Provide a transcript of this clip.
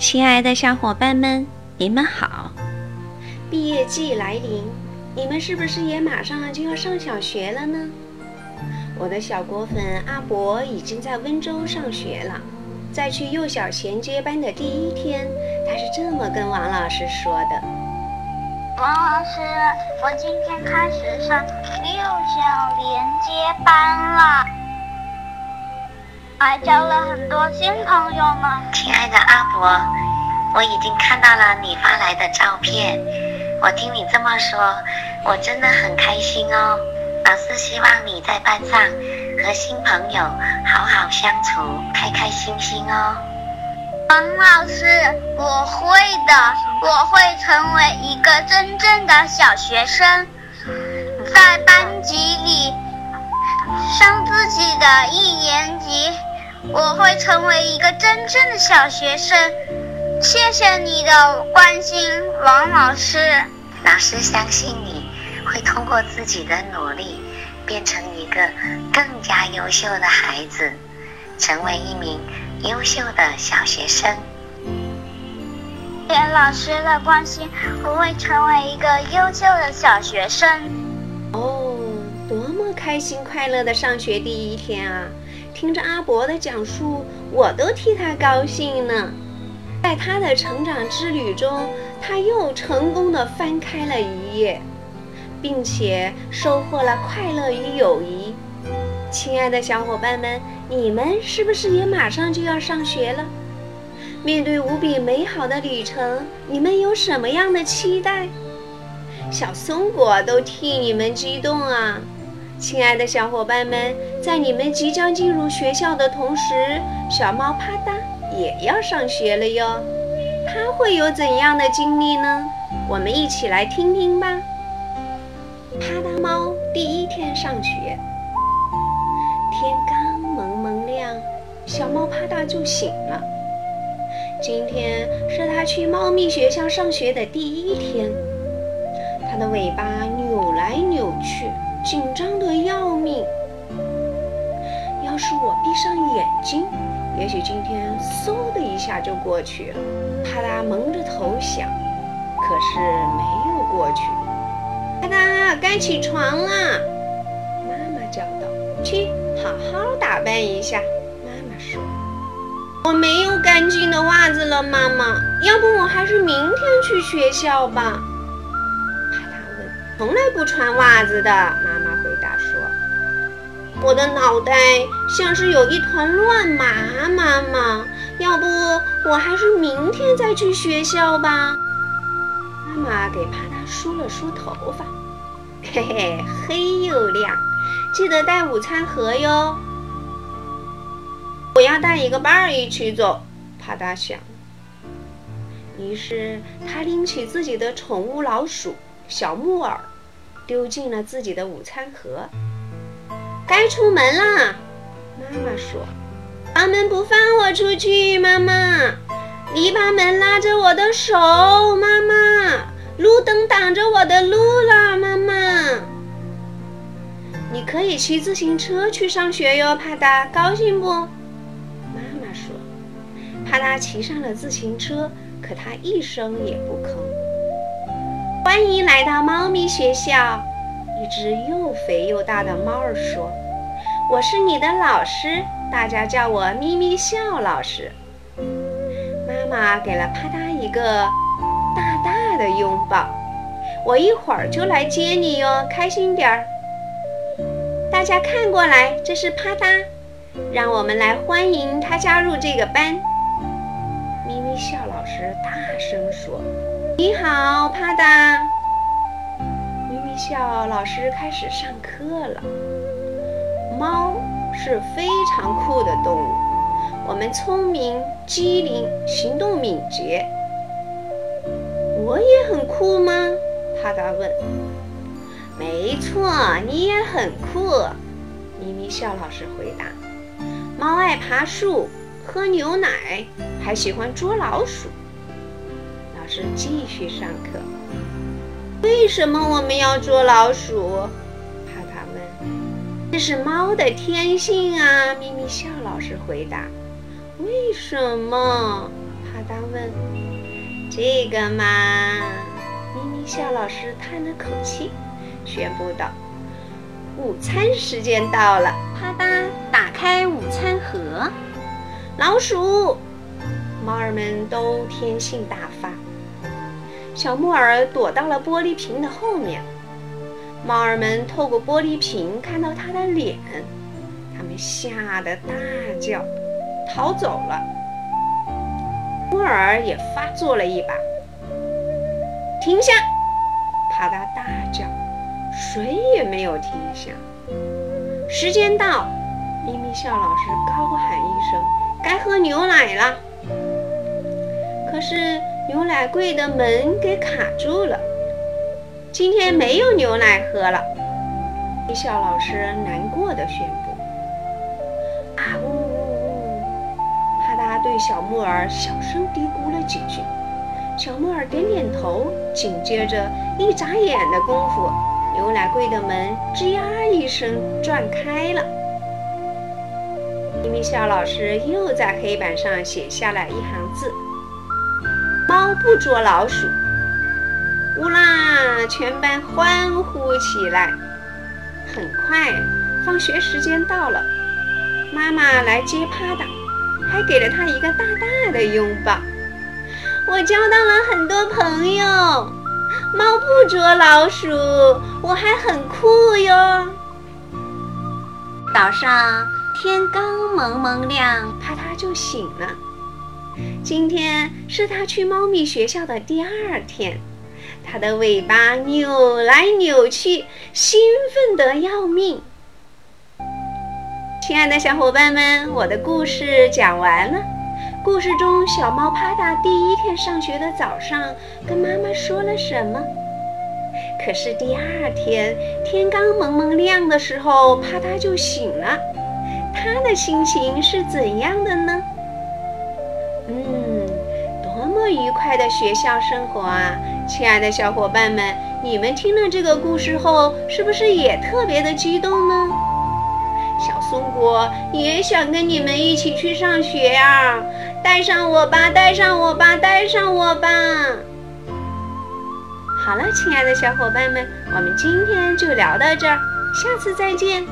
亲爱的小伙伴们，你们好！毕业季来临，你们是不是也马上就要上小学了呢？我的小果粉阿伯已经在温州上学了。在去幼小衔接班的第一天，他是这么跟王老师说的：“王老师，我今天开始上幼小连接班了，还交了很多新朋友呢。”亲爱的阿伯，我已经看到了你发来的照片。我听你这么说，我真的很开心哦。老师希望你在班上和新朋友好好相处，开开心心哦。王老师，我会的，我会成为一个真正的小学生，在班级里上自己的一年级。我会成为一个真正的小学生。谢谢你的关心，王老师。老师相信你。会通过自己的努力，变成一个更加优秀的孩子，成为一名优秀的小学生。谢谢老师的关心，我会成为一个优秀的小学生。哦，多么开心快乐的上学第一天啊！听着阿伯的讲述，我都替他高兴呢。在他的成长之旅中，他又成功的翻开了一页。并且收获了快乐与友谊。亲爱的小伙伴们，你们是不是也马上就要上学了？面对无比美好的旅程，你们有什么样的期待？小松果都替你们激动啊！亲爱的小伙伴们，在你们即将进入学校的同时，小猫啪嗒也要上学了哟。它会有怎样的经历呢？我们一起来听听吧。啪嗒猫第一天上学，天刚蒙蒙亮，小猫啪嗒就醒了。今天是它去猫咪学校上学的第一天，它的尾巴扭来扭去，睛，也许今天嗖的一下就过去了。啪嗒蒙着头想，可是没有过去。啪嗒，该起床了。妈妈叫道：“去，好好打扮一下。”妈妈说：“我没有干净的袜子了，妈妈，要不我还是明天去学校吧？”啪嗒问：“从来不穿袜子的。”妈妈回答说：“我的脑袋像是有一团乱麻，妈妈，要不我还是明天再去学校吧？”妈妈给啪嗒梳了梳头发，嘿嘿，黑又亮，记得带午餐盒哟。我要带一个伴儿一起走，啪嗒想。于是他拎起自己的宠物老鼠小木耳，丢进了自己的午餐盒。该出门啦，妈妈说：“房门不放我出去，妈妈。”篱笆门拉着我的手，妈妈。路灯挡着我的路了，妈妈。你可以骑自行车去上学哟，啪嗒，高兴不？妈妈说。啪嗒骑上了自行车，可他一声也不吭。欢迎来到猫咪学校，一只又肥又大的猫儿说：“我是你的老师，大家叫我咪咪笑老师。”妈妈给了啪嗒一个大大的拥抱，我一会儿就来接你哟，开心点儿。大家看过来，这是啪嗒，让我们来欢迎他加入这个班。咪咪笑老师大声说：“你好，啪嗒。”笑老师开始上课了。猫是非常酷的动物。我们聪明、机灵、行动敏捷。我也很酷吗？啪嗒问。没错，你也很酷。咪咪笑老师回答。猫爱爬树、喝牛奶，还喜欢捉老鼠。老师继续上课。为什么我们要捉老鼠？啪嗒问。这是猫的天性啊！咪咪笑老师回答。为什么？帕达问。这个嘛，咪咪笑老师叹了口气，宣布道：“午餐时间到了。”啪嗒，打开午餐盒。老鼠，猫儿们都天性大发。小木耳躲到了玻璃瓶的后面。猫儿们透过玻璃瓶看到它的脸，它们吓得大叫，逃走了。木耳也发作了一把。停下！啪嗒大叫，谁也没有停下。时间到，咪咪笑老师高喊一声：“该喝牛奶了。”可是牛奶柜的门给卡住了，今天没有牛奶喝了。咪笑老师难过的宣布：“啊呜呜呜！”啪嗒对小木耳小声嘀咕了几句。小木耳点点头，紧接着一眨眼的功夫，牛奶柜的门吱呀一声转开了。咪咪笑老师又在黑板上写下了一行字：“猫不捉老鼠。”乌啦！全班欢呼起来。很快，放学时间到了，妈妈来接帕达，还给了他一个大大的拥抱。我交到了很多朋友，猫不捉老鼠，我还很酷哟。早上天刚蒙蒙亮，啪嗒就醒了。今天是他去猫咪学校的第二天，它的尾巴扭来扭去，兴奋得要命。亲爱的小伙伴们，我的故事讲完了。故事中，小猫啪嗒第一天上学的早上，跟妈妈说了什么？可是第二天天刚蒙蒙亮的时候，啪嗒就醒了，它的心情是怎样的呢？嗯，多么愉快的学校生活啊！亲爱的小伙伴们，你们听了这个故事后，是不是也特别的激动呢？小松果也想跟你们一起去上学呀！带上我吧，带上我吧，带上我吧！好了，亲爱的小伙伴们，我们今天就聊到这儿，下次再见。